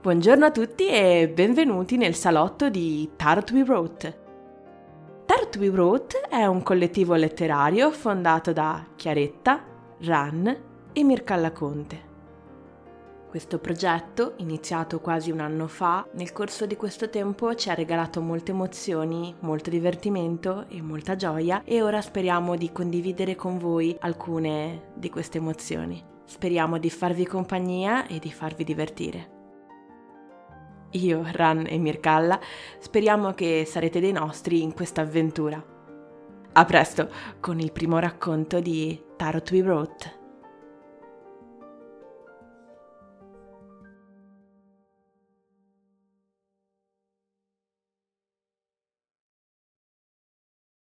Buongiorno a tutti e benvenuti nel salotto di Tarot We Wrote. Tarot We Wrote è un collettivo letterario fondato da Chiaretta, Ran e Mircalla Conte. Questo progetto, iniziato quasi un anno fa, nel corso di questo tempo ci ha regalato molte emozioni, molto divertimento e molta gioia e ora speriamo di condividere con voi alcune di queste emozioni. Speriamo di farvi compagnia e di farvi divertire. Io, Ran e Mircalla speriamo che sarete dei nostri in questa avventura. A presto con il primo racconto di Tarot We Wrote.